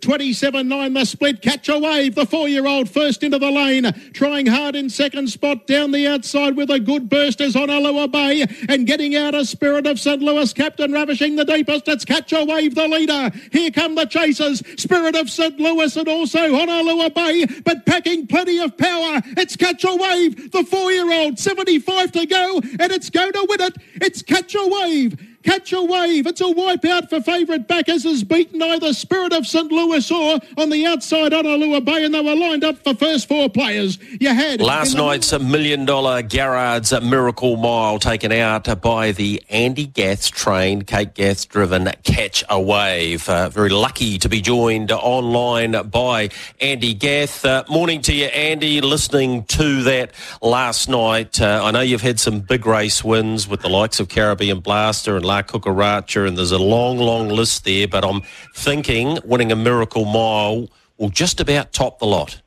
27-9 the split catch a wave the four-year-old first into the lane. Trying hard in second spot down the outside with a good burst is Honolulu Bay. And getting out a spirit of St Louis captain ravishing the deepest. It's catch a wave the leader. Here come the chasers. Spirit of St Louis and also Honolulu Bay but packing plenty of power. It's catch a wave the four-year-old 75 to go. And it's going to win it. It's catch a wave Catch a wave. It's a wipeout for favourite backers has beaten either Spirit of St Louis or on the outside Honolulu Bay, and they were lined up for first four players. You had last night's a million dollar Garrard's Miracle Mile taken out by the Andy Gath trained, Kate Gath driven Catch a Wave. Uh, very lucky to be joined online by Andy Gath. Uh, morning to you, Andy. Listening to that last night, uh, I know you've had some big race wins with the likes of Caribbean Blaster and La Cucaracha, and there's a long, long list there. But I'm thinking winning a Miracle Mile will just about top the lot.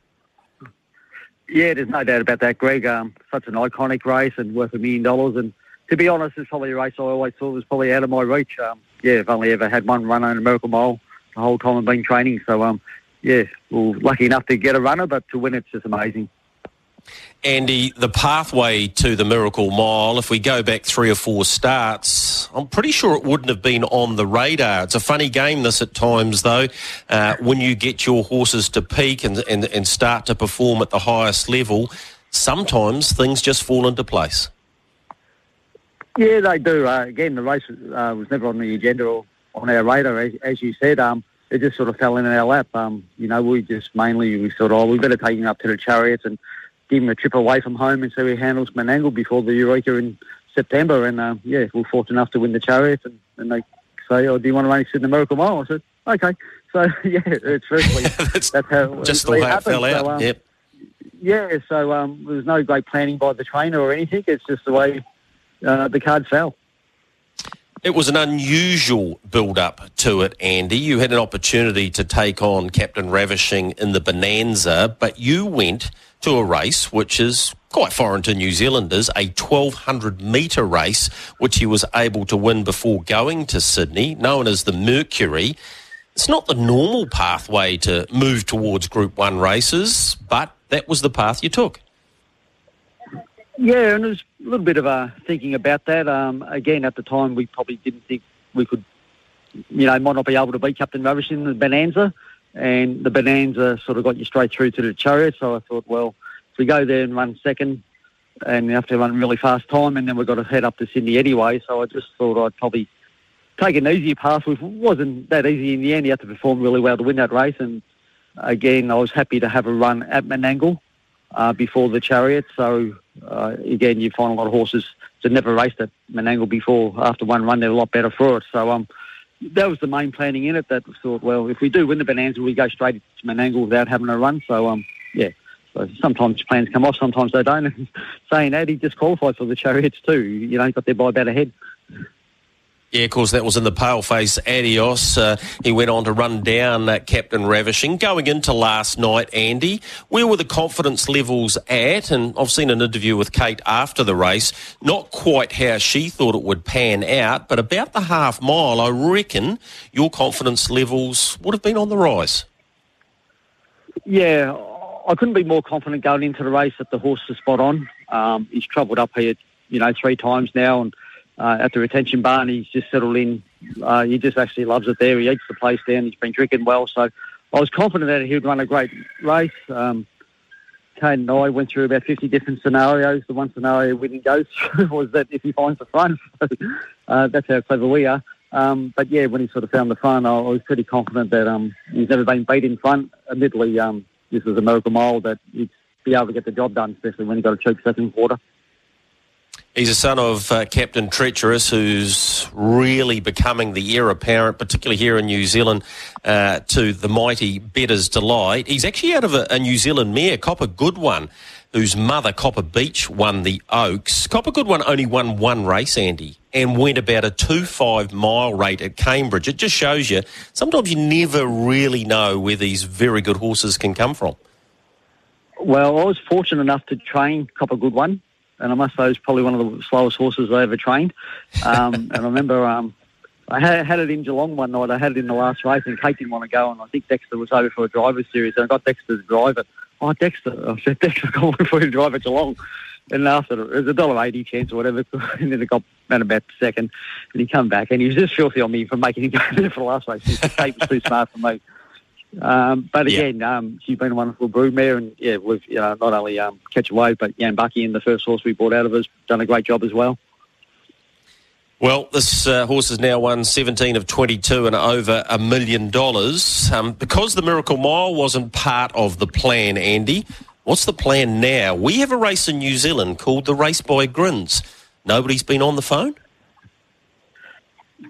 Yeah, there's no doubt about that, Greg. Um, such an iconic race and worth a million dollars. And to be honest, it's probably a race I always thought was probably out of my reach. Um, yeah, I've only ever had one run on a Miracle Mile the whole time I've been training. So, um, yeah, well, lucky enough to get a runner, but to win it's just amazing. Andy, the pathway to the Miracle Mile, if we go back three or four starts, I'm pretty sure it wouldn't have been on the radar. It's a funny game, this at times, though, uh, when you get your horses to peak and, and, and start to perform at the highest level, sometimes things just fall into place. Yeah, they do. Uh, again, the race uh, was never on the agenda or on our radar, as, as you said. Um, it just sort of fell in our lap. Um, you know, we just mainly we thought, oh, we better take him up to the chariots and give him a trip away from home and so he handles Menangle before the Eureka in September. And uh, yeah, we are fortunate enough to win the chariot. And, and they say, oh, do you want to in the Miracle Mile? I said, okay. So yeah, it's firstly that's, that's, how just the way it, fell out. So, um, yep. Yeah, so um, there was no great planning by the trainer or anything. It's just the way uh, the card fell. It was an unusual build up to it, Andy. You had an opportunity to take on Captain Ravishing in the Bonanza, but you went to a race which is quite foreign to New Zealanders, a 1200 metre race, which he was able to win before going to Sydney, known as the Mercury. It's not the normal pathway to move towards Group 1 races, but that was the path you took. Yeah, and there's a little bit of a thinking about that. Um, again, at the time, we probably didn't think we could, you know, might not be able to beat Captain Ravishing in the Bonanza, and the Bonanza sort of got you straight through to the Chariot. So I thought, well, if we go there and run second, and you have to run really fast time, and then we've got to head up to Sydney anyway. So I just thought I'd probably take an easier path, which wasn't that easy in the end. You had to perform really well to win that race, and again, I was happy to have a run at Menangle uh, before the Chariot. So uh, again, you find a lot of horses that never raced at Menangle before. After one run, they're a lot better for it. So um, that was the main planning in it. That we thought, well, if we do win the Bonanza, we go straight to Menangle without having a run. So um, yeah. So sometimes plans come off, sometimes they don't. saying that, he disqualified for the Chariots too. You know, he got there by about a head. Yeah, of course, that was in the paleface Adios. Uh, he went on to run down uh, Captain Ravishing. Going into last night, Andy, where were the confidence levels at? And I've seen an interview with Kate after the race. Not quite how she thought it would pan out, but about the half mile, I reckon your confidence levels would have been on the rise. Yeah, I couldn't be more confident going into the race that the horse is spot on. Um, he's travelled up here, you know, three times now and uh, at the retention barn. He's just settled in. Uh, he just actually loves it there. He eats the place down. He's been drinking well. So I was confident that he would run a great race. Um, Kane and I went through about 50 different scenarios. The one scenario we didn't go through was that if he finds the front, uh, that's how clever we are. Um, but yeah, when he sort of found the front, I, was pretty confident that um, he's never been beat in front. Admittedly, um, this was a miracle mile that he'd be able to get the job done, especially when he got a choke second quarter. He's a son of uh, Captain Treacherous, who's really becoming the heir apparent, particularly here in New Zealand, uh, to the mighty Bettor's Delight. He's actually out of a, a, New Zealand mare, Copper Goodone, whose mother, Copper Beach, won the Oaks. Copper Goodone only won one race, Andy, and went about a 2-5 mile rate at Cambridge. It just shows you, sometimes you never really know where these very good horses can come from. Well, I was fortunate enough to train Copper Goodone and I must say, he's probably one of the slowest horses I ever trained. Um, and I remember um, I had, had it in Geelong one night. I had it in the last race, and Kate didn't want to go, and I think Dexter was over for a driver's series, and I got Dexter to drive it. Oh, Dexter! I said, Dexter, come on for you to drive at Geelong. And after it was a dollar eighty chance or whatever, and then it got ran about second, and he come back, and he was just filthy on me for making him go there for the last race. Kate was too smart for me. Um, but again, yeah. um, she's been a wonderful broodmare, and yeah, we've you know, not only um, catch a wave, but Jan Bucky and the first horse we bought out of us done a great job as well. Well, this uh, horse has now won 17 of 22 and over a million dollars. Um, because the Miracle Mile wasn't part of the plan, Andy, what's the plan now? We have a race in New Zealand called the Race by Grins. Nobody's been on the phone?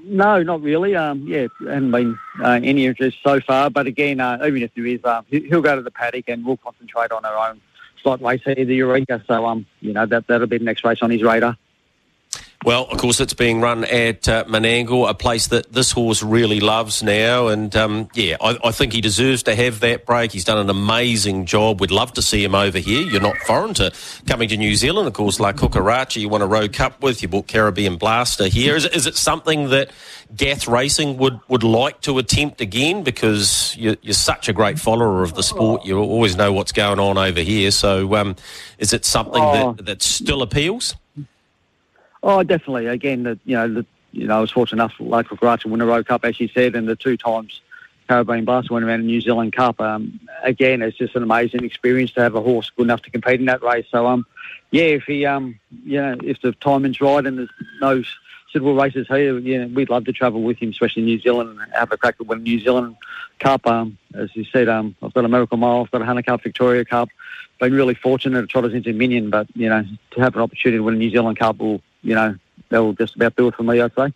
No, not really. Um, yeah, hasn't been uh, any interest so far. But again, uh, even if there is, uh, he'll go to the paddock and we'll concentrate on our own slot race here, the Eureka. So, um, you know, that that'll be the next race on his radar. Well, of course, it's being run at uh, Menangle, a place that this horse really loves now. And um, yeah, I, I, think he deserves to have that break. He's done an amazing job. We'd love to see him over here. You're not foreign to coming to New Zealand. Of course, La Cucaracha, you won a Rowe Cup with. You bought Caribbean Blaster here. Is, is it something that Gath Racing would, would like to attempt again? Because you're, you're, such a great follower of the sport. You always know what's going on over here. So um, is it something oh. that, that still appeals? Oh, definitely. Again, the, you know, the, you know, I was fortunate enough, La Cucaracha win a Rowe Cup, as you said, and the two times Caribbean Blast went around the New Zealand Cup. Um, again, it's just an amazing experience to have a horse good enough to compete in that race. So, um, yeah, if he, um, you know, if the timing's right and there's no suitable races here, yeah, we'd love to travel with him, especially New Zealand, and have a crack at winning New Zealand Cup. Um, as you said, um, I've got a Miracle Mile, I've got a Hunter Cup, Victoria Cup. Been really fortunate to trot us Inter Dominion, but you know, to have an opportunity to win a New Zealand Cup will you know, that'll just about do it for me, I'd say.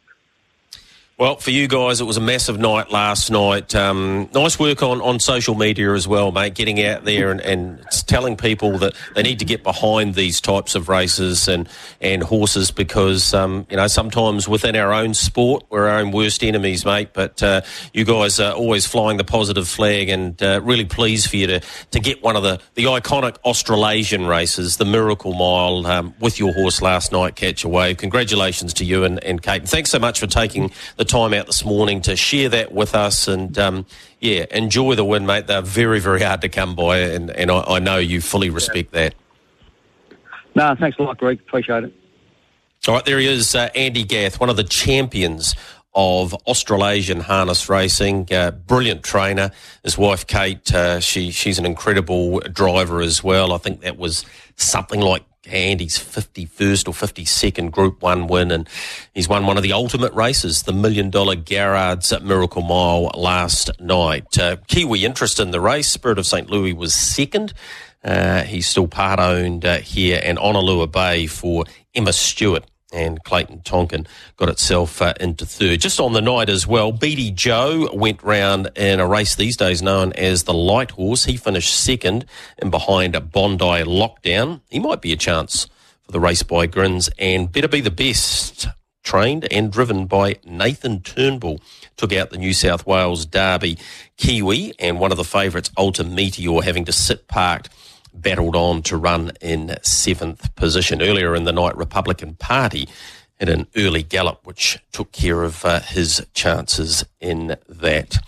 Well, for you guys, it was a massive night last night. Um, nice work on, on social media as well, mate, getting out there and, and telling people that they need to get behind these types of races and, and horses because, um, you know, sometimes within our own sport, we're our own worst enemies, mate. But uh, you guys are always flying the positive flag and uh, really pleased for you to, to get one of the, the iconic Australasian races, the Miracle Mile, um, with your horse last night, Catch a Wave. Congratulations to you and, and Kate. And thanks so much for taking the time out this morning to share that with us. And um, yeah, enjoy the win, mate. They're very, very hard to come by, and, and I, I know you fully respect that. No, thanks a lot, Greg. Appreciate it. All right, there he is, uh, Andy Gath, one of the champions of Australasian harness racing. Uh, brilliant trainer. His wife Kate, uh, she she's an incredible driver as well. I think that was something like Andy's 51st or 52nd Group 1 win, and he's won one of the ultimate races, the Million Dollar Garrard's Miracle Mile last night. Uh, Kiwi interest in the race, Spirit of St. Louis was second. Uh, he's still part owned uh, here, and Honolulu Bay for Emma Stewart and Clayton Tonkin got itself uh, into third. Just on the night as well, Beatty Joe went round in a race these days known as the Light Horse. He finished second and behind a Bondi Lockdown. He might be a chance for the race by Grins and better be the best. Trained and driven by Nathan Turnbull, took out the New South Wales Derby Kiwi and one of the favourites, Alta Meteor, having to sit parked battled on to run in seventh position. Earlier in the night, Republican Party had an early gallop, which took care of uh, his chances in that.